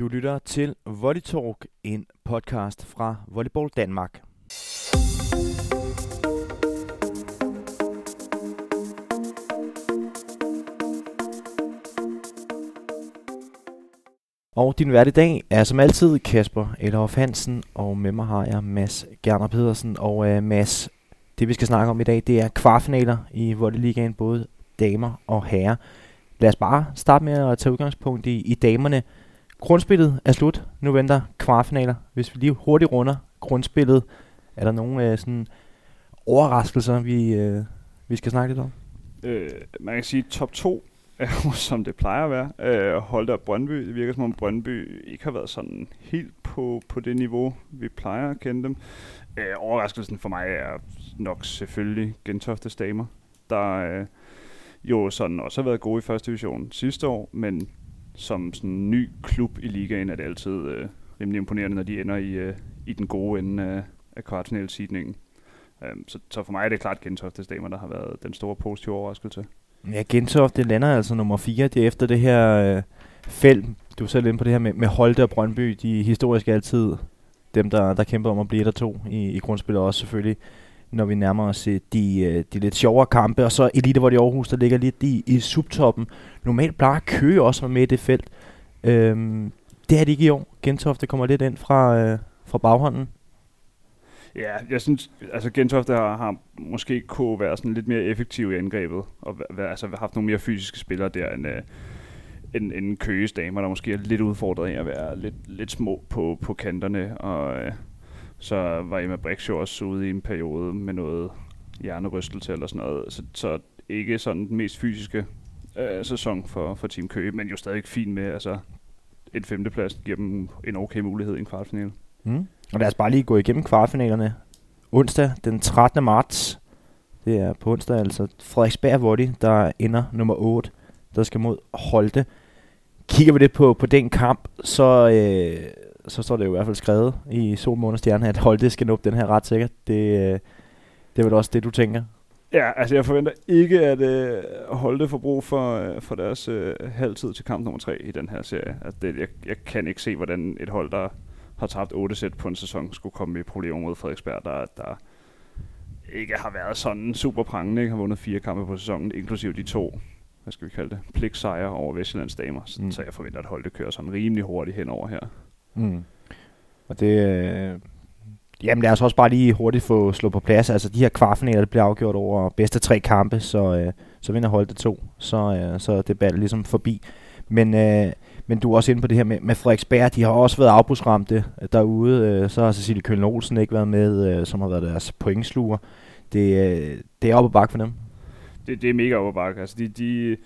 Du lytter til Volley Talk, en podcast fra Volleyball Danmark. Og din vært i dag er som altid Kasper Elhoff Hansen, og med mig har jeg Mads Gerner Pedersen. Og uh, Mads, det vi skal snakke om i dag, det er kvartfinaler i Volleyligaen, både damer og herrer. Lad os bare starte med at tage udgangspunkt i, i damerne. Grundspillet er slut. Nu venter kvartfinaler. Hvis vi lige hurtigt runder grundspillet, er der nogle øh, sådan overraskelser, vi, øh, vi skal snakke lidt om? Øh, man kan sige, at top 2 er jo, som det plejer at være. Øh, Holte og Brøndby. Det virker som om Brøndby ikke har været sådan helt på, på det niveau, vi plejer at kende dem. Øh, overraskelsen for mig er nok selvfølgelig Gentofte Stamer, der øh, jo sådan også har været gode i første division sidste år, men som sådan en ny klub i ligaen er det altid øh, rimelig imponerende, når de ender i, øh, i den gode ende af, af kvartfinalsidningen. Um, øhm, så, så for mig er det klart Gentoftes Damer, der har været den store positive overraskelse. Ja, Gentofte lander altså nummer 4. Det er efter det her øh, felt. Du er selv inde på det her med, med Holte og Brøndby. De er historisk altid dem, der, der kæmper om at blive der to i, i grundspillet også selvfølgelig når vi nærmer os øh, de, øh, de lidt sjovere kampe. Og så Elite, hvor de Aarhus, der ligger lidt i, i subtoppen. Normalt plejer Køge også med i det felt. Øhm, det er det ikke i år. Gentofte kommer lidt ind fra, øh, fra baghånden. Ja, jeg synes, altså Gentofte har, har måske kunne være sådan lidt mere effektiv i angrebet, og være, altså haft nogle mere fysiske spillere der, end, øh, end, end Køges damer, der måske er lidt udfordret af at være lidt, lidt små på, på kanterne, og øh, så var Emma Brix også ude i en periode med noget hjernerystelse eller sådan noget. Så, så ikke sådan den mest fysiske øh, sæson for, for Team Køge, men jo stadig fint med, altså en femteplads giver dem en okay mulighed i en kvartfinale. Mm. Og lad os bare lige gå igennem kvartfinalerne. Onsdag den 13. marts, det er på onsdag altså Frederiksberg Volley, der ender nummer 8, der skal mod Holte. Kigger vi det på, på den kamp, så, øh, så står det jo i hvert fald skrevet i Sol, Måne Stjerne, at Holte skal nå den her ret sikkert. Det, øh, det er vel også det, du tænker? Ja, altså jeg forventer ikke, at øh, Holte får brug for, øh, for deres øh, halvtid til kamp nummer 3 i den her serie. Altså det, jeg, jeg kan ikke se, hvordan et hold, der har tabt 8 sæt på en sæson, skulle komme i problemer mod Frederiksberg, der, der ikke har været sådan super prangende, ikke har vundet fire kampe på sæsonen, inklusive de to, hvad skal vi kalde det, pligtsejre over Vestjyllands damer. Så, mm. så jeg forventer, at Holte kører sådan rimelig hurtigt henover her. Mm. Og det... Øh, jamen lad os også bare lige hurtigt få slået på plads. Altså de her kvartfinaler, bliver afgjort over bedste tre kampe, så, øh, så vinder holdet to. Så, øh, så det er ligesom forbi. Men, øh, men du er også inde på det her med, med Frederiksberg. De har også været afbrudsramte øh, derude. Øh, så har Cecilie Køln Olsen ikke været med, øh, som har været deres pointsluger. Det, øh, det er op og bakke for dem. Det, det er mega op og bakke. Altså de, de,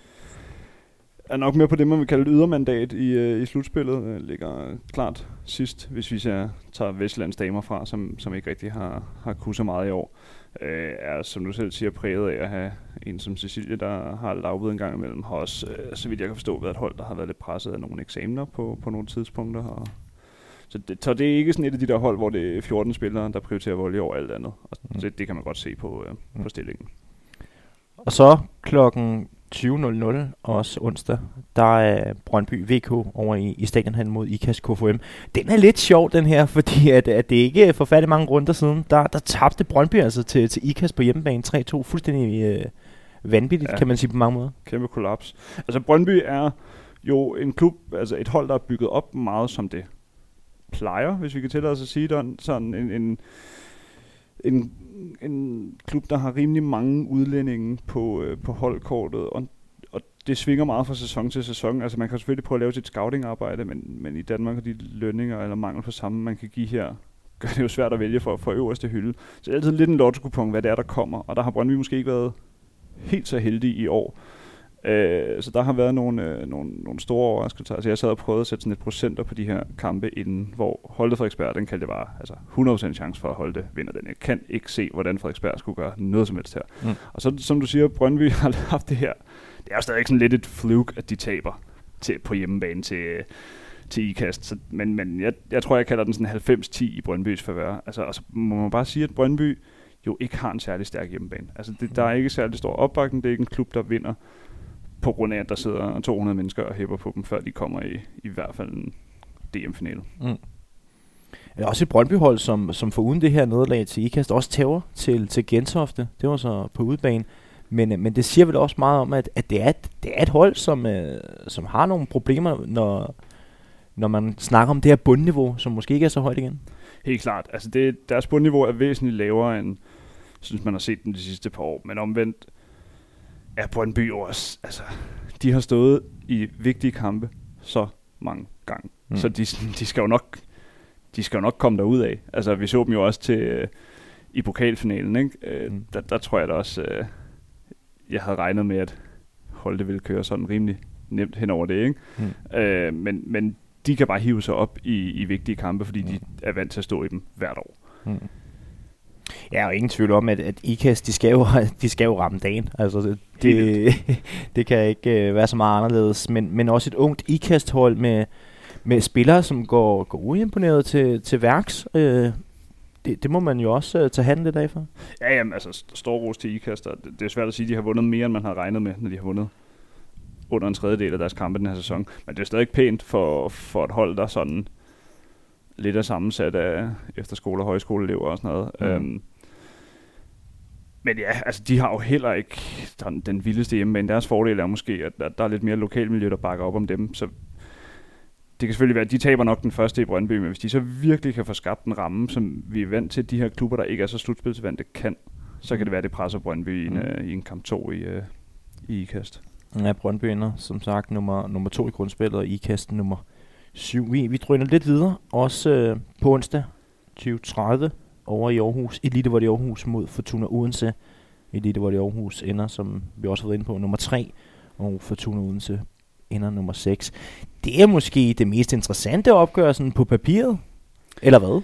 er nok med på det, man vil kalde et ydermandat i, øh, i slutspillet. Øh, ligger klart sidst, hvis vi ser, tager Vestlands damer fra, som, som ikke rigtig har, har kunnet så meget i år. Øh, er, som du selv siger, præget af at have en som Cecilie, der har lavbud en gang imellem, har også, øh, så vidt jeg kan forstå, været et hold, der har været lidt presset af nogle eksamener på, på nogle tidspunkter. Og så det, så det er ikke sådan et af de der hold, hvor det er 14 spillere, der prioriterer vold over alt andet. Og mm. det, det kan man godt se på, øh, på mm. stillingen. Og så klokken 20.00, også onsdag, der er Brøndby VK over i, i stadionhallen mod IKAS KFM. Den er lidt sjov, den her, fordi at, at det ikke er forfærdeligt mange runder siden, der, der tabte Brøndby altså til, til IKAS på hjemmebane 3-2. Fuldstændig øh, vanvittigt, ja. kan man sige på mange måder. Kæmpe kollaps. Altså Brøndby er jo en klub, altså et hold, der er bygget op meget som det plejer, hvis vi kan tillade os at sige det, sådan en, en en, en klub, der har rimelig mange udlændinge på, øh, på holdkortet, og, og det svinger meget fra sæson til sæson. Altså man kan selvfølgelig prøve at lave sit scouting-arbejde, men, men i Danmark er de lønninger eller mangel på samme, man kan give her, gør det jo svært at vælge for, for øverste hylde. Så det er altid lidt en lotto hvad det er, der kommer, og der har Brøndby måske ikke været helt så heldig i år. Øh, så der har været nogle, øh, nogle, nogle store overraskelser. Altså jeg sad og prøvede at sætte sådan et procenter på de her kampe inden, hvor Holte Frederiksberg, den kaldte det bare altså 100% chance for at Holte vinder den. Jeg kan ikke se, hvordan Frederiksberg skulle gøre noget som helst her. Mm. Og så, som du siger, Brøndby har haft det her. Det er jo stadig sådan lidt et fluke, at de taber til, på hjemmebane til, til IKAST. Så, men men jeg, jeg tror, jeg kalder den sådan 90-10 i Brøndbys favør. Altså, altså, må man bare sige, at Brøndby jo ikke har en særlig stærk hjemmebane. Altså, det, der er ikke særlig stor opbakning. Det er ikke en klub, der vinder på grund af, at der sidder 200 mennesker og hæpper på dem, før de kommer i, i hvert fald en DM-finale. Mm. Ja, også et Brøndby-hold, som, som for uden det her nederlag til IKAST, også tæver til, til Gentofte. Det var så på udebane. Men, øh, men det siger vel også meget om, at, at det, er et, det er et hold, som, øh, som har nogle problemer, når, når man snakker om det her bundniveau, som måske ikke er så højt igen. Helt klart. Altså det, deres bundniveau er væsentligt lavere, end synes man har set dem de sidste par år. Men omvendt er Brøndby også, altså, de har stået i vigtige kampe så mange gange. Mm. Så de, de skal jo nok de skal jo nok komme derud af. Altså, vi så dem jo også til øh, i pokalfinalen, ikke? Øh, mm. der, der tror jeg da også, øh, jeg havde regnet med, at holdet ville køre sådan rimelig nemt hen over det, ikke? Mm. Øh, men, men de kan bare hive sig op i, i vigtige kampe, fordi mm. de er vant til at stå i dem hvert år. Mm. Ja, og ingen tvivl om, at, at IKAS, de skal, jo, de skal jo ramme dagen. Altså, det, det, det kan ikke uh, være så meget anderledes. Men, men også et ungt IKAST-hold med, med spillere, som går, går uimponeret til, til værks. Uh, det, det må man jo også uh, tage handen lidt af for. Ja, jamen, altså stor ros til IKAST. Det, det er svært at sige, at de har vundet mere, end man har regnet med, når de har vundet under en tredjedel af deres kampe den her sæson. Men det er stadig pænt for, for et hold, der sådan lidt er sammensat af efterskole- og højskoleelever og sådan noget. Mm. Øhm, men ja, altså de har jo heller ikke den, den vildeste hjemme, men deres fordel er måske, at, at der er lidt mere lokalmiljø, der bakker op om dem. Så det kan selvfølgelig være, at de taber nok den første i Brøndby, men hvis de så virkelig kan få skabt en ramme, som vi er vant til, de her klubber, der ikke er så slutspilsvandte, kan, så kan det være, at det presser Brøndby i en, mm. uh, i en kamp 2 i, uh, i IKAST. Ja, Brøndby ender som sagt nummer, nummer 2 i grundspillet, og IKAST nummer 7. Vi, vi drøner lidt videre, også øh, på onsdag 2030 over i Aarhus. Elite var det Aarhus mod Fortuna Odense. Elite var det Aarhus ender, som vi også har været inde på, nummer 3. Og Fortuna Odense ender nummer 6. Det er måske det mest interessante opgør sådan på papiret. Eller hvad?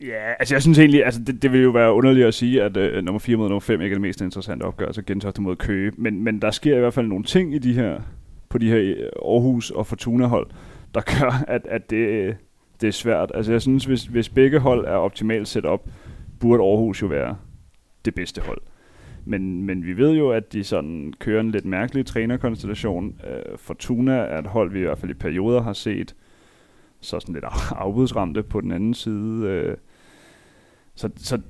Ja, altså jeg synes egentlig, altså det, det vil jo være underligt at sige, at øh, nummer 4 mod nummer 5 ikke er det mest interessante opgør, altså Gentofte mod Køge. Men, men der sker i hvert fald nogle ting i de her, på de her øh, Aarhus og Fortuna hold, der gør, at, at det, det er svært. Altså jeg synes, hvis, hvis begge hold er optimalt sat op, burde Aarhus jo være det bedste hold. Men, men vi ved jo, at de sådan kører en lidt mærkelig trænerkonstellation. Øh, Fortuna er et hold, vi i hvert fald i perioder har set så sådan lidt afbudsramte på den anden side. Øh, så, så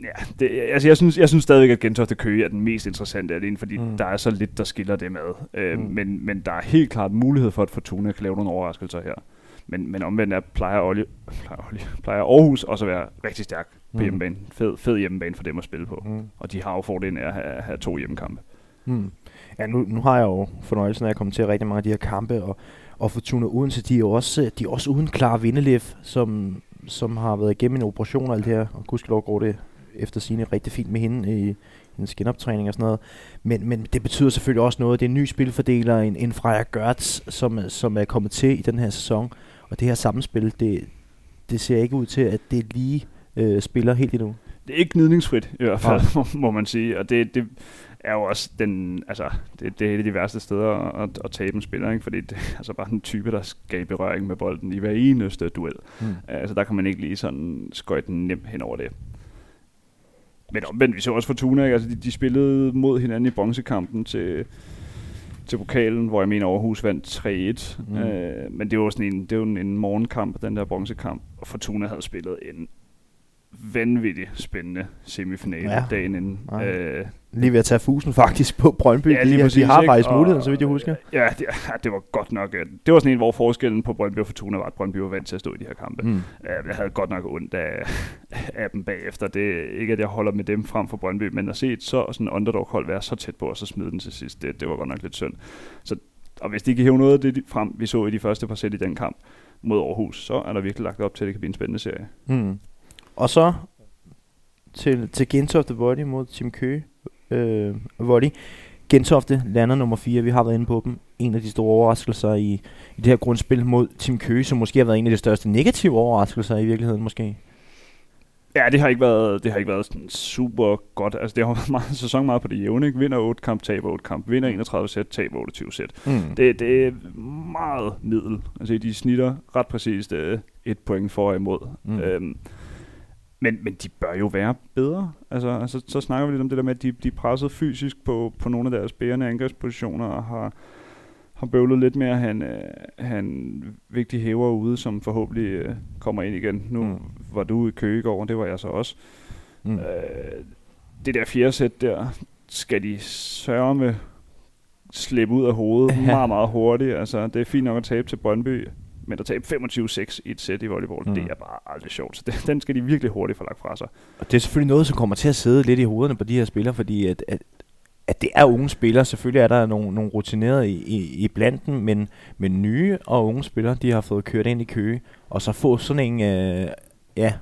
ja, det, altså jeg synes, jeg synes stadigvæk, at Gentofte Køge er den mest interessante alene, fordi mm. der er så lidt, der skiller det med. Uh, mm. men, men der er helt klart mulighed for, at Fortuna kan lave nogle overraskelser her. Men, men omvendt er, plejer, Olje, plejer, Olje, plejer Aarhus også at være rigtig stærk på mm. hjemmebane. Fed, fed hjemmebane for dem at spille på. Mm. Og de har jo fordelen af at have, have to hjemmekampe. Mm. Ja, nu, nu har jeg jo fornøjelsen af at komme til rigtig mange af de her kampe, og, og Fortuna Odense, de er også, de er også uden klar vindeliv, som, som har været igennem en operation og alt det her, og gudskelov går det efter sine rigtig fint med hende i, en skinoptræning og sådan noget. Men, men det betyder selvfølgelig også noget. Det er en ny spilfordeler, en, en Freja Gertz, som, som er kommet til i den her sæson. Og det her samspil, det, det ser ikke ud til, at det lige øh, spiller helt endnu. Det er ikke gnidningsfrit i hvert fald, ja. må man sige. Og det, det er jo også den, altså, det, det er et af de værste steder at, at, tabe en spiller, ikke? fordi det er altså bare en type, der skal i berøring med bolden i hver eneste duel. Mm. Altså der kan man ikke lige sådan skøjte nemt hen over det. Men omvendt, vi så også Fortuna, ikke? Altså, de, de spillede mod hinanden i bronzekampen til, til pokalen, hvor jeg mener Aarhus vandt 3-1. Mm. Øh, men det var sådan en, det var en, en morgenkamp, den der bronzekamp, og Fortuna havde spillet en vanvittigt spændende semifinale ja. dagen inden. Ja. Øh, lige ved at tage fusen faktisk på Brøndby. Ja, lige præcis, de har ikke? faktisk muligheden, så vidt jeg husker. Ja, det, det var godt nok. Øh, det var sådan en, hvor forskellen på Brøndby og Fortuna var, at Brøndby var vant til at stå i de her kampe. Mm. Jeg havde godt nok ondt af, af dem bagefter. Det ikke, at jeg holder med dem frem for Brøndby, men at se et så sådan underdog-hold være så tæt på, og så smide den til sidst, det, det var godt nok lidt synd. Så, og hvis de kan hæve noget af det frem, vi så i de første par sæt i den kamp mod Aarhus, så er der virkelig lagt op til, at det kan blive en spændende serie. Mm. Og så til, til Gentofte Volley mod Tim Køge øh, Volley. Gentofte lander nummer 4, vi har været inde på dem. En af de store overraskelser i, i det her grundspil mod Tim Køge, som måske har været en af de største negative overraskelser i virkeligheden måske. Ja, det har ikke været, det har ikke været sådan super godt. Altså, det har været meget, sæson meget på det jævne. Ikke? Vinder 8 kamp, taber 8 kamp. Vinder 31 sæt, taber 28 sæt. Mm. Det, det er meget middel. Altså, de snitter ret præcist uh, et point for og imod. Mm. Øhm, men, men de bør jo være bedre. Altså, altså, så snakker vi lidt om det der med, at de, de er presset fysisk på, på nogle af deres bærende angrebspositioner og har, har bøvlet lidt med at han, øh, han vigtig hæver ude, som forhåbentlig øh, kommer ind igen. Nu mm. var du i Køge i går, og det var jeg så også. Mm. Øh, det der fjerde sæt der, skal de sørge med slippe ud af hovedet meget, meget hurtigt. Altså, det er fint nok at tabe til Brøndby, men at tabe 25-6 i et sæt i volleyball, mm. det er bare aldrig sjovt. Så det, den skal de virkelig hurtigt få lagt fra sig. Og det er selvfølgelig noget, som kommer til at sidde lidt i hovederne på de her spillere, fordi at, at, at det er unge spillere. Selvfølgelig er der nogle, nogle rutinerede i, i, i blandt dem, men, men nye og unge spillere, de har fået kørt ind i køge, og så få sådan en, øh, ja,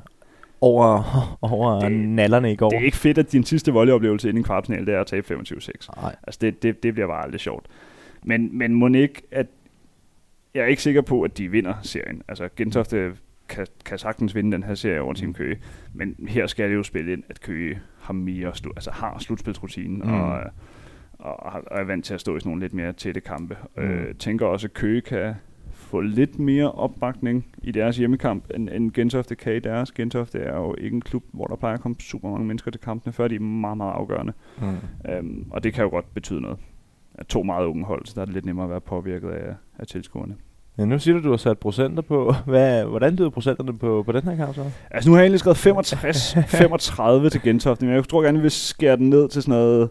over, over det, nallerne i går. Det er ikke fedt, at din sidste voldeoplevelse inden kvartfinal, det er at tabe 25-6. Nej. Altså det, det, det bliver bare aldrig sjovt. Men, men må ikke, at jeg er ikke sikker på, at de vinder serien. Altså Gentofte kan, kan sagtens vinde den her serie over Team mm. Køge, men her skal det jo spille ind, at Køge har mere slu- altså har slutspilsrutinen mm. og, og, og er vant til at stå i sådan nogle lidt mere tætte kampe. Mm. Øh, tænker også, at Køge kan få lidt mere opbakning i deres hjemmekamp, end, end Gentofte kan i deres. Gentofte er jo ikke en klub, hvor der plejer at komme super mange mennesker til kampene, før de er meget, meget afgørende. Mm. Øhm, og det kan jo godt betyde noget. At to meget unge hold, så der er det lidt nemmere at være påvirket af, af tilskuerne. Ja, nu siger du, du har sat procenter på. Hvad, hvordan lyder procenterne på, på den her kamp så? Altså nu har jeg egentlig skrevet 65, 35 til Gentofte, men jeg tror gerne, vi vil skære den ned til sådan noget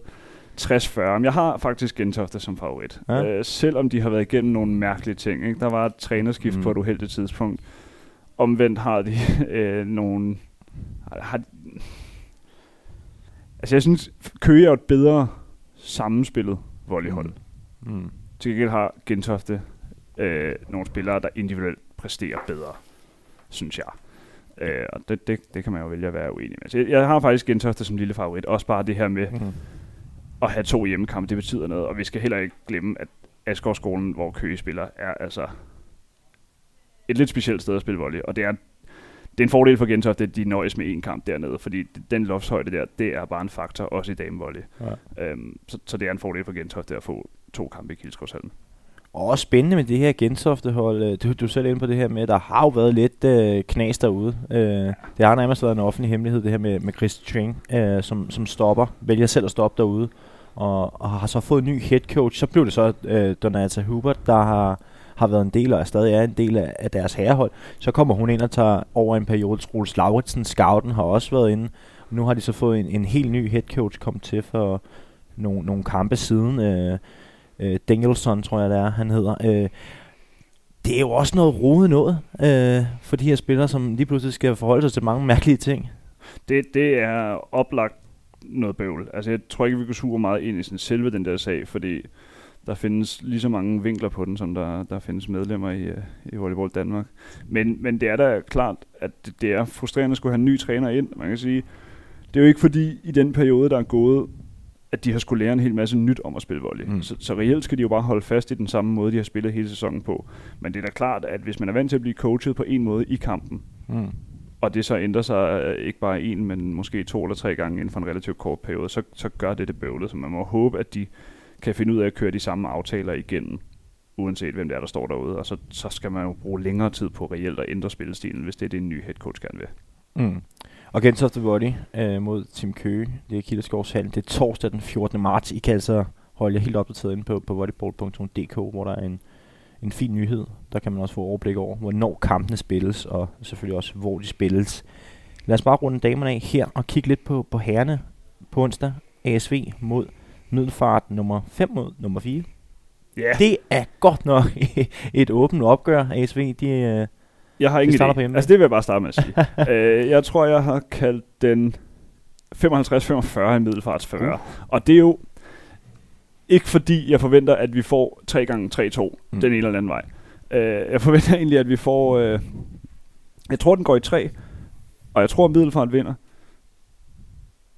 60-40. Jeg har faktisk Gentofte som favorit. Ja. Øh, selvom de har været igennem nogle mærkelige ting. Ikke? Der var et trænerskift mm. på et uheldigt tidspunkt. Omvendt har de øh, nogle... Har, altså jeg synes, Køge er et bedre sammenspillet volleyhold. Mm. Mm. Til gengæld har Gentofte øh, nogle spillere, der individuelt præsterer bedre, synes jeg. Øh, og det, det, det kan man jo vælge at være uenig med. Så jeg, jeg har faktisk Gentofte som lille favorit. Også bare det her med mm. at have to hjemmekampe, det betyder noget. Og vi skal heller ikke glemme, at Asgårdsskolen, hvor Køge spiller, er altså et lidt specielt sted at spille volley. Og det er, det er en fordel for Gentofte, at de nøjes med én kamp dernede, fordi den loftshøjde der, det er bare en faktor, også i damevolley. Ja. Øhm, så, så det er en fordel for Gentofte at få to kampe i Kilsgårdshallen. Og også spændende med det her Gentofte-hold. Øh, du, du er selv inde på det her med, at der har jo været lidt øh, knas derude. Øh, det har nærmest været en offentlig hemmelighed, det her med, med Chris Cheng, øh, som, som stopper, vælger selv at stoppe derude. Og, og har så fået en ny head coach. Så blev det så øh, Donata Hubert, der har, har været en del, og er stadig er en del af, af deres herrehold. Så kommer hun ind og tager over en periode. Troels Lauritsen, scouten, har også været inde. Nu har de så fået en, en helt ny head coach kommet til for nogle, nogle kampe siden. Øh, øh, Danielson, tror jeg det er, han hedder. Øh, det er jo også noget rodet noget øh, for de her spillere, som lige pludselig skal forholde sig til mange mærkelige ting. Det, det er oplagt noget bøvl. Altså jeg tror ikke, vi går super meget ind i sådan selve den der sag, fordi der findes lige så mange vinkler på den, som der, der findes medlemmer i, øh, i Volleyball Danmark. Men, men det er da klart, at det, det er frustrerende at skulle have en ny træner ind. Man kan sige, det er jo ikke fordi i den periode, der er gået, at de har skulle lære en hel masse nyt om at spille volley. Mm. Så, så reelt skal de jo bare holde fast i den samme måde, de har spillet hele sæsonen på. Men det er da klart, at hvis man er vant til at blive coachet på en måde i kampen, mm. og det så ændrer sig øh, ikke bare en, men måske to eller tre gange inden for en relativt kort periode, så, så gør det det bøvlet. Så man må håbe, at de kan finde ud af at køre de samme aftaler igennem, uanset hvem det er, der står derude. Og så, så skal man jo bruge længere tid på reelt at ændre spillestilen, hvis det er det, en ny head coach gerne vil. Mm. Og Gentofte Body øh, mod Team Køge. Det er Kildeskovshallen. Det er torsdag den 14. marts. I kan altså holde jer helt opdateret inde på, på volleyball.dk, hvor der er en, en fin nyhed. Der kan man også få overblik over, hvornår kampene spilles, og selvfølgelig også, hvor de spilles. Lad os bare runde damerne af her og kigge lidt på, på herrene på onsdag. ASV mod Middelfart nummer 5 mod nummer 4. Yeah. Det er godt nok et åbent opgør. ASV, de, øh, jeg har ingen idé. På altså, det vil jeg bare starte med at sige. uh, jeg tror, jeg har kaldt den 55-45 i middelfartsfører. Uh. Og det er jo ikke fordi, jeg forventer, at vi får 3 gange 3-2 mm. den ene eller anden vej. Uh, jeg forventer egentlig, at vi får... Uh, jeg tror, den går i 3, og jeg tror, at middelfart vinder.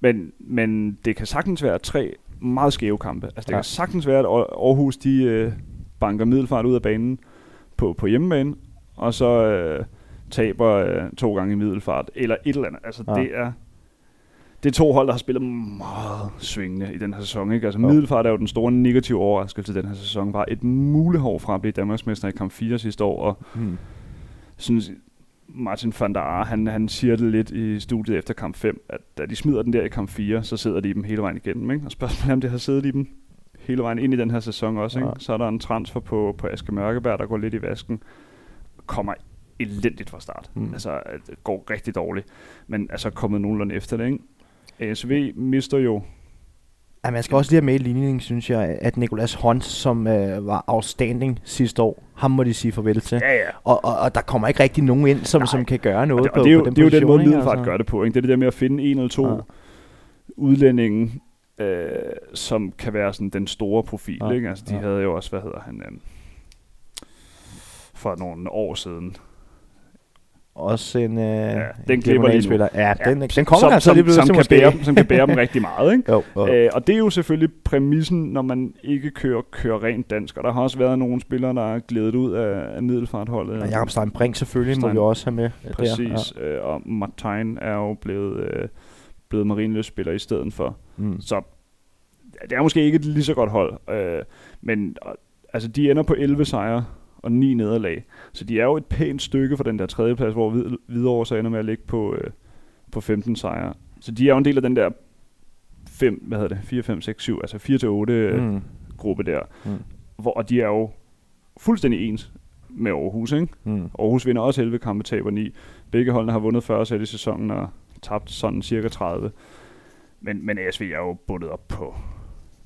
Men, men det kan sagtens være tre meget skæve kampe. Altså, det ja. kan sagtens være, at Aarhus de, uh, banker middelfart ud af banen på, på hjemmebane, og så øh, taber øh, to gange i middelfart, eller et eller andet. Altså, ja. det er det er to hold, der har spillet meget svingende i den her sæson. Ikke? Altså. Middelfart er jo den store negative overraskelse den her sæson. Var et mulehår fra at blive Danmarksmester i kamp 4 sidste år, og hmm. synes, Martin van der Aar, han, han siger det lidt i studiet efter kamp 5, at da de smider den der i kamp 4, så sidder de i dem hele vejen igennem. Ikke? Og spørgsmålet er, om det har siddet i dem hele vejen ind i den her sæson også. Ikke? Ja. Så er der en transfer på, på Aske Mørkeberg, der går lidt i vasken. Kommer elendigt fra start. Mm. Altså, det går rigtig dårligt. Men altså kommet nogenlunde efter det, ikke? ASV mister jo Ja, man skal også lige have med i ligningen, synes jeg, at Nicolas Hunt, som øh, var outstanding sidste år, ham må de sige farvel til. Ja, ja. Og, og, og der kommer ikke rigtig nogen ind, som, Nej. som kan gøre Og noget det, på, og det, er jo, på den det er jo den måde? Middelfart Altså. gør det på. Ikke? Det er det der med at finde en eller to Ja. udlændinge, øh, som kan være sådan den store profil. Ja. Ikke? Altså, de ja. havde jo også, hvad hedder han, øh, for nogle år siden. Også en, øh, Ja, en den glipper lige spiller. Ja, Ja, den, den kommer som, altså som, lige som, kan måske. bære, som kan bære dem rigtig meget. Ikke? Jo, jo. Øh, og det er jo selvfølgelig præmissen, når man ikke kører, kører rent dansk. Og der har også været nogle spillere, der er glædet ud af, af middelfartholdet. Og Jakob Stein Brink selvfølgelig må Stein- vi også have med. Præcis. Der. Øh, og Martin er jo blevet, øh, blevet marinløsspiller i stedet for. Ja. Mm. Så det er måske ikke et lige så godt hold. Øh, men øh, altså, de ender på 11 sejre og 9 nederlag. Så de er jo et pænt stykke for den der tredje plads, hvor Hvid- Hvidovre så ender med at ligge på, øh, på 15 sejre. Så de er jo en del af den der 5, hvad hedder det, 4, 5, 6, 7, altså 4 til 8 øh, Mm. gruppe der. Mm. Hvor og de er jo fuldstændig ens med Aarhus, ikke? Mm. Aarhus vinder også 11 kampe, taber 9. Begge holdene har vundet 40 sæt i sæsonen og tabt sådan cirka 30. Men, men ASV er jo bundet op på,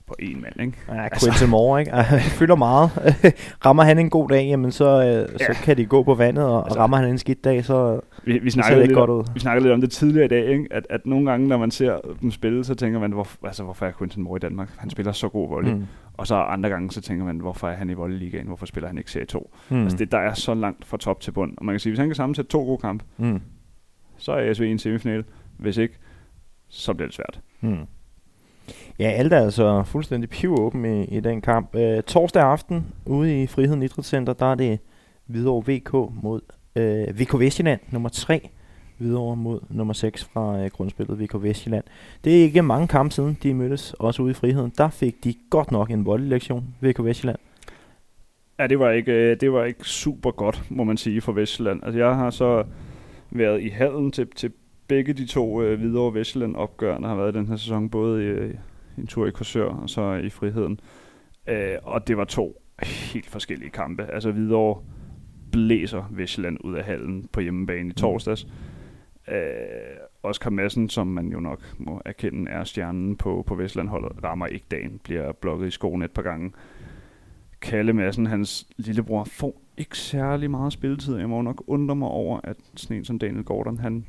på en mand, ikke? Ja, Altså- Quinton Moore, ikke? Han fylder meget. rammer han en god dag, jamen så, øh, så Ja. kan de gå på vandet, og, Altså- rammer han en skidt dag, så, Vi, vi, så snakkede det ikke lidt, godt om, ud. vi snakkede lidt om det tidligere i dag, ikke? At, at nogle gange, når man ser dem spille, så tænker man, hvor, altså, hvorfor er Quinton Moore i Danmark? Han spiller så god volley. Mm. Mm. Og så andre gange, så tænker man, hvorfor er han i volleyligaen? Hvorfor spiller han ikke serie 2? Mm. Mm. Altså det, der er så langt fra top til bund. Og man kan sige, hvis han kan sammensætte to gode kampe, Mm. så er ASV i en semifinal. Hvis ikke, så bliver det svært. Hmm. Ja, alt er altså fuldstændig pivåben i, i den kamp. Øh, torsdag aften ude i Friheden Idrætscenter, der er det Hvidovre VK mod øh, VK Vestjylland, nummer 3. Hvidovre mod nummer 6 fra øh, grundspillet VK Vestjylland. Det er ikke mange kampe siden, de mødtes også ude i Friheden. Der fik de godt nok en voldelektion, VK Vestjylland. Ja, det var ikke, øh, det var ikke super godt, må man sige, for Vestjylland. Altså, jeg har så været i hallen til, til begge de to øh, videre Vestjylland opgør, der har været i den her sæson, både i, øh, en tur i Korsør og så i Friheden. Øh, og det var to helt forskellige kampe. Altså, Hvidovre blæser Vestjylland ud af hallen på hjemmebane i torsdags. Øh, Oscar Madsen, som man jo nok må erkende er stjernen på, på Vestlandholdet, rammer ikke dagen, bliver blokket i skoen et par gange. Kalle Madsen, hans lillebror, får ikke særlig meget spilletid. Jeg må nok undre mig over, at sådan en som Daniel Gordon, han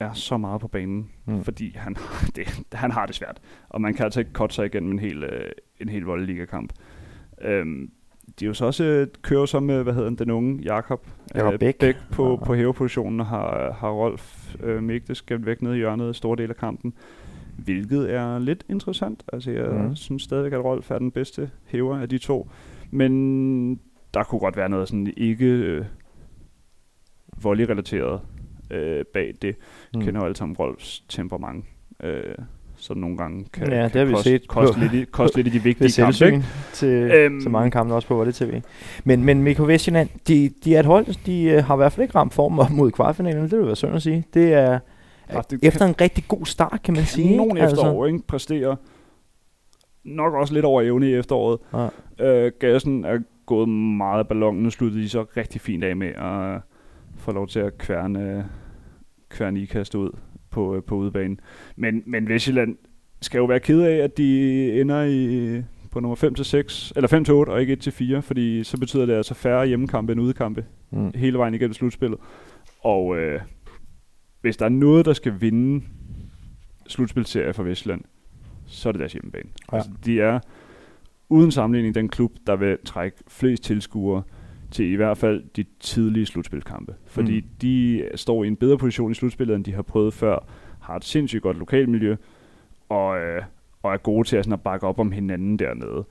er så meget på banen, Mm. fordi han, det, han har det svært. Og man kan altså ikke cutte sig igennem en hel, øh, en hel voldeliga-kamp. Øhm, de jo så også øh, kører så med, hvad hedder den unge Jakob Jakob Bæk. Bæk på, Ja. på hævepositionen, og har, har Rolf øh, Migdes gemt væk nede i hjørnet store del af kampen. Hvilket er lidt interessant. Altså, jeg mm. synes stadigvæk, at Rolf er den bedste hæver af de to. Men der kunne godt være noget sådan ikke øh, volley-relateret øh, bag det. Mm. Kender jo alle sammen Rolfs temperament. Øh, så nogle gange kan, Ja, det kan har vi koste, set koste, på- lidt, i, koste lidt i de vigtige kampe. ikke? til, Øhm. til mange kampe også på Volley TV. Men, men VK Vestjylland, de, de er et hold, de øh, har i hvert fald ikke ramt form mod kvartfinalen. Det vil være synd at sige. Det er Ja, det efter en rigtig god start, kan man sige. Nogen ikke? efterår, ikke? Præsterer nok også lidt over evne i efteråret. Ja. Øh, gassen er gået meget af ballonen, nu sluttede de så rigtig fint af med at få lov til at kværne, kværne ikast ud på, øh, på udebanen. Men, men Vestjylland skal jo være ked af, at de ender i på nummer 5 til 6, eller 5 til 8 og ikke 1 til 4, fordi så betyder det altså færre hjemmekampe end udekampe Mm. hele vejen igennem slutspillet. Og øh, hvis der er noget, der skal vinde slutspilserie for Vestland, så er det deres hjemmebane. Ja. Ja. Altså, de er uden sammenligning den klub, der vil trække flest tilskuere til i hvert fald de tidlige slutspilskampe. Fordi Mm. de står i en bedre position i slutspillet, end de har prøvet før, har et sindssygt godt lokalmiljø, og, øh, og er gode til at, sådan at bakke op om hinanden dernede.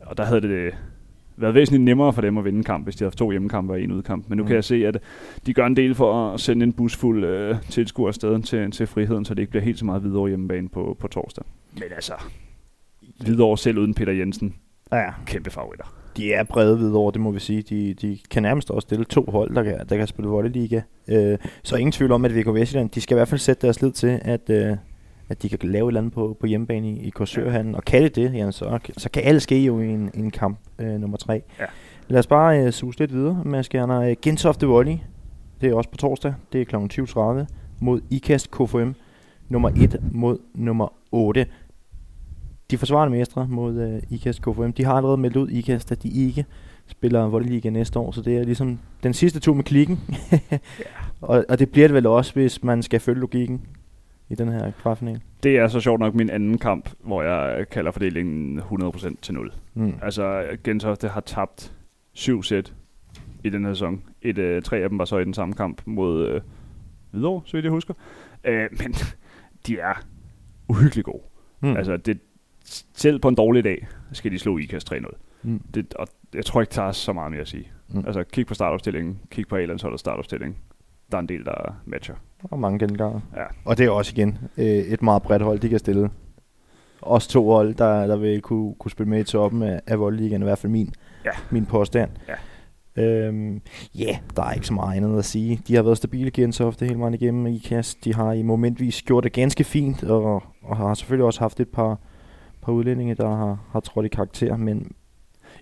Og der havde det været væsentligt nemmere for dem at vinde en kamp, hvis de havde haft to hjemmekampe og en udkamp. Men nu mm. Kan jeg se, at de gør en del for at sende en bus fuld øh, tilskuer afsted til, til friheden, så det ikke bliver helt så meget videre hjemmebane på, på torsdag. Men altså, videre selv uden Peter Jensen, Ja, kæmpe favoritter. De er brede videre over, det må vi sige. De, de kan nærmest også stille to hold, der kan, der kan spille Volleyliga. Øh, så ingen tvivl om, at VK Vestjylland, de skal i hvert fald sætte deres lid til, at, øh, at de kan lave et eller andet på, på hjemmebane i, i Korsørhallen. Og kan det det, jamen, så, så kan alt ske jo i en, en kamp øh, nummer tre. Ja. Lad os bare øh, suge lidt videre. Mads Gerner, øh, Gentofte Volley, det er også på torsdag, det er kl. 20.30 mod IKAST KFM, nummer 1 mod nummer 8. De forsvarende mestre mod øh, IKAST KFM, de har allerede meldt ud IKAST, at de ikke spiller Volleyliga næste år, så det er ligesom den sidste tur med klikken. og, og det bliver det vel også, hvis man skal følge logikken i den her kvartfinal. Det er så sjovt nok min anden kamp, hvor jeg kalder fordelingen 100% til 0. Mm. Altså, Gentofte har tabt syv sæt i den her sæson. Et, øh, tre af dem var så i den samme kamp mod øh, Hvidovre, så vidt jeg husker. Øh, men de er uhyggeligt gode. Mm. Altså, det, selv på en dårlig dag skal de slå IKAST 3-0. mm. Det, og jeg tror ikke, der er så meget mere at sige. Mm. Altså, kig på startopstillingen, kig på A-landsholdets startopstilling. Der er en del, der matcher. Og mange genganger. Ja. Og det er også igen øh, et meget bredt hold, de kan stille. Også to hold, der, der vil kunne, kunne spille med i toppen af, af Voldligaen, i hvert fald min, Ja. min påstand. Ja. Øhm, yeah, der er ikke så meget andet at sige. De har været stabile Gentofte hele vejen igennem i kast. De har i momentvis gjort det ganske fint, og, og har selvfølgelig også haft et par, par udlændinge, der har, har trådt i karakter. Men,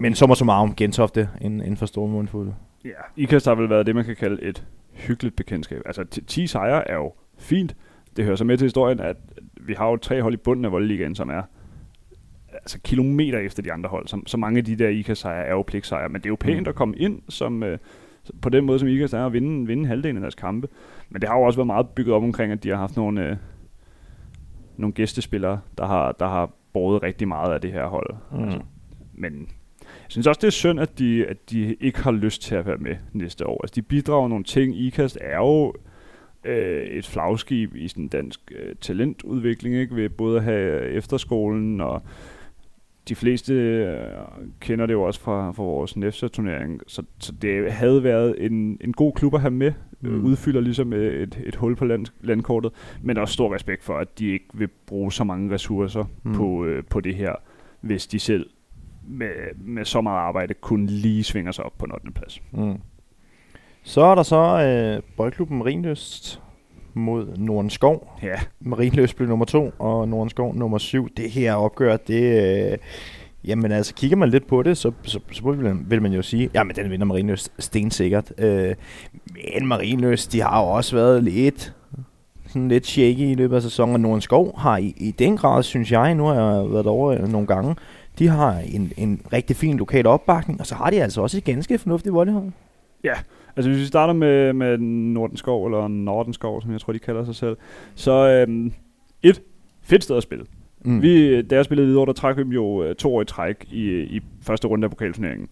men som og som om Gentofte en, en for stor mundfuld. Ja, IKAST har vel været det, man kan kalde et hyggeligt bekendtskab. Altså, 10 sejre er jo fint. Det hører så med til historien, at vi har jo tre hold i bunden af Voldligaen, som er altså kilometer efter de andre hold. Så, så mange af de der IKAST-sejre er jo pligtsejre. Men det er jo pænt Mm. at komme ind som, øh, på den måde, som IKAST er, at vinde, vinde halvdelen af deres kampe. Men det har jo også været meget bygget op omkring, at de har haft nogle, øh, nogle gæstespillere, der har, der har båret rigtig meget af det her hold. Mm. Altså, men jeg synes også, det er synd, at de, at de ikke har lyst til at være med næste år. Altså, de bidrager nogle ting. IKAST er jo øh, et flagskib i sådan dansk øh, talentudvikling, ikke? ved både at have efterskolen, og de fleste øh, kender det jo også fra, fra vores NEFSA-turnering, så, så det havde været en, en god klub at have med, mm. Mm. udfylder ligesom øh, et, et hul på land, landkortet, men også stor respekt for, at de ikke vil bruge så mange ressourcer mm. På, øh, på det her, hvis de selv med, med så meget arbejde kun lige svinger sig op på 8. plads. Mm. Så er der så øh, Boldklubben Marienløst mod Nordenskov. Ja, Marienløst blev nummer to, og Nordenskov nummer syv. Det her opgør, det... Øh, jamen altså, kigger man lidt på det, så, så, så vil, man, vil man jo sige, jamen den vinder Marienløst stensikkert. Øh, men Marienløst, de har jo også været lidt sådan lidt shaky i løbet af sæsonen, og Nordenskov har i, i den grad, synes jeg, nu har jeg været over øh, nogle gange, de har en, en rigtig fin lokal opbakning, og så har de altså også et ganske fornuftigt voldhold. Altså hvis vi starter med, med Nordenskov, eller Nordenskov, som jeg tror, de kalder sig selv. Så øhm, et, fedt sted at spille. Mm. Vi, da jeg spillede videre, der trak vi dem jo øh, to år i træk i, i første runde af pokalturneringen.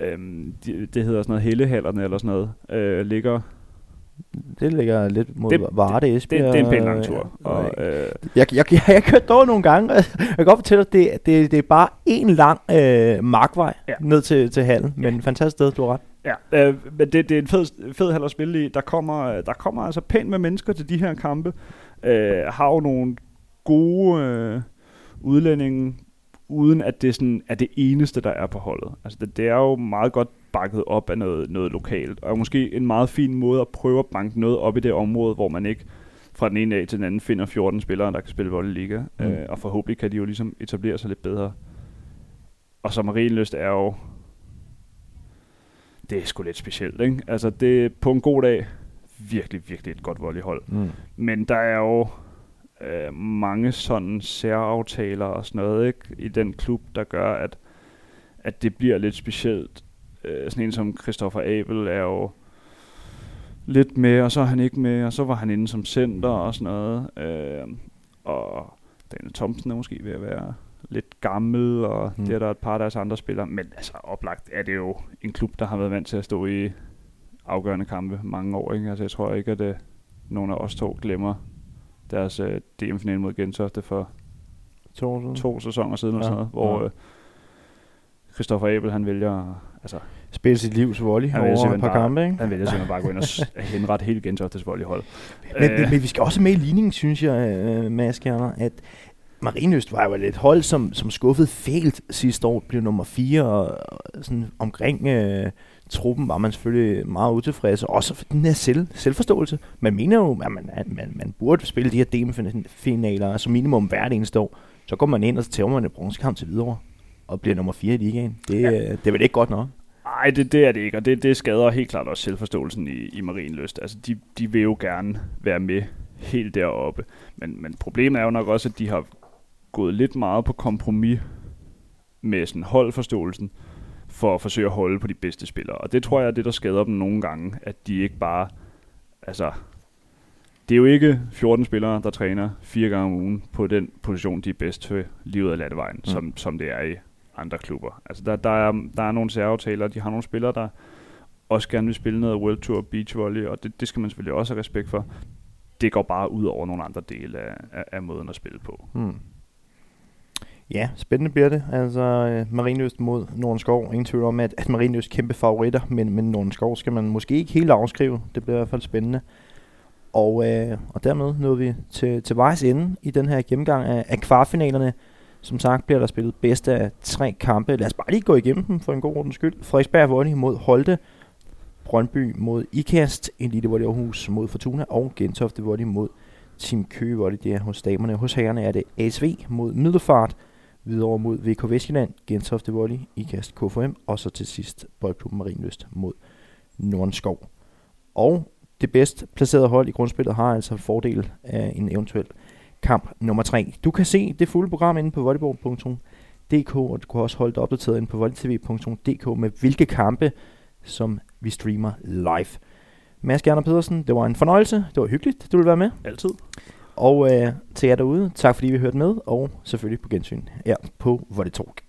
Øhm, de, det hedder sådan noget Hellehallerne eller sådan noget. Øh, ligger, Det ligger lidt mod Det- det, Varde, det, Esbjerg. det er en pæn lang tur. Og, Og, øh, jeg, jeg, jeg, jeg kørt dog nogle gange. Jeg kan godt fortælle dig, det, det, det er bare en lang øh, markvej Ja. ja. ned til, til hallen. Men fantastisk sted, du har ret. Ja, øh, men det, det er en fed, fed hal at spille i. Der kommer, der kommer altså pænt med mennesker til de her kampe. Øh, har jo nogle gode øh, udlændinge, uden at det sådan er det eneste, der er på holdet. Altså det, det er jo meget godt bakket op af noget, noget lokalt, og måske en meget fin måde at prøve at banke noget op i det område, hvor man ikke fra den ene dag til den anden finder 14 spillere, der kan spille voldeliga. Mm. Øh, og forhåbentlig kan de jo ligesom etablere sig lidt bedre. Og så Marienlyst er jo det er sgu lidt specielt, ikke? Altså, det på en god dag virkelig, virkelig et godt volleyhold. Mm. Men der er jo øh, mange sådan særaftaler og sådan noget, ikke? I den klub, der gør, at, at det bliver lidt specielt. Øh, sådan en som Christoffer Abel er jo lidt med, og så er han ikke med, og så var han inde som center og sådan noget. Øh, og Daniel Thomsen er måske ved at være lidt gammel, og mm. Det er der et par af deres andre spillere. Men altså oplagt er det jo en klub, der har været vant til at stå i afgørende kampe mange år. Ikke? Altså jeg tror ikke, at uh, nogen af os to glemmer deres uh, DM-finale mod Gentofte for To, to. to sæsoner siden, ja. og sådan noget, hvor ja. uh, Christoffer Abel, han vælger, altså, Spille sit livs volley Han over et par bare- kampe, ikke? han vælger simpelthen bare at gå ind og henrette hele Gentoftes volleyhold. Men, Øh, men, men vi skal også med i ligningen, synes jeg, øh, Mads Kjerner, at Marienøst var jo et hold, som, som skuffede fælt sidste år, blev nummer 4 og, og sådan omkring øh, truppen var man selvfølgelig meget utilfreds, og også for den her selv, selvforståelse. Man mener jo, at man, man, man burde spille de her DM-finaler, altså minimum hvert eneste år. Så går man ind, og så tager man en bronzekamp til videre og bliver nummer 4 i ligaen. Det, ja. det er vel ikke godt nok? Nej, det, det er det ikke, og det, det skader helt klart også selvforståelsen i, i Marienlyst. Altså, de, de vil jo gerne være med helt deroppe. Men, men problemet er jo nok også, at de har gået lidt meget på kompromis med sådan holdforståelsen for at forsøge at holde på de bedste spillere. Og det tror jeg er det, der skader dem nogle gange, at de ikke bare... Altså, det er jo ikke 14 spillere, der træner fire gange om ugen på den position, de er bedst til livet af landevejen, mm. som, som det er i andre klubber. Altså, der, der, er, der er nogle særaftaler, de har nogle spillere, der også gerne vil spille noget World Tour Beach Volley, og det, det skal man selvfølgelig også have respekt for. Det går bare ud over nogle andre dele af, af, af måden at spille på. Mm. Ja, spændende bliver det. Altså, øh, mod Nordenskov. Ingen tvivl om, at, at Marienløst kæmpe favoritter, men, men Nordenskov skal man måske ikke helt afskrive. Det bliver i hvert fald spændende. Og, øh, og dermed nåede vi til, til vejs ende i den her gennemgang af, af kvartfinalerne. Som sagt bliver der spillet bedst af tre kampe. Lad os bare lige gå igennem dem for en god ordens skyld. Frederiksberg Volley mod Holte. Brøndby mod Ikast. Elite Volley Aarhus mod Fortuna. Og Gentofte Volley mod Team Køge Volley. Det er hos damerne. Hos herrerne er det ASV mod Middelfart. Videre mod VK Vestjylland, Gentofte Volley, IKAST KFM, og så til sidst Boldklubben Marienlyst mod Nordenskov. Og det bedst placerede hold i grundspillet har altså fordel af en eventuel kamp nummer 3. Du kan se det fulde program inde på volleyball.dk, og du kan også holde dig opdateret inde på volleytv.dk med hvilke kampe, som vi streamer live. Mads Gerner Pedersen, det var en fornøjelse. Det var hyggeligt, du ville være med. Altid. Og øh, til jer derude, tak fordi vi hørte med, og selvfølgelig på gensyn her på Volley Talk.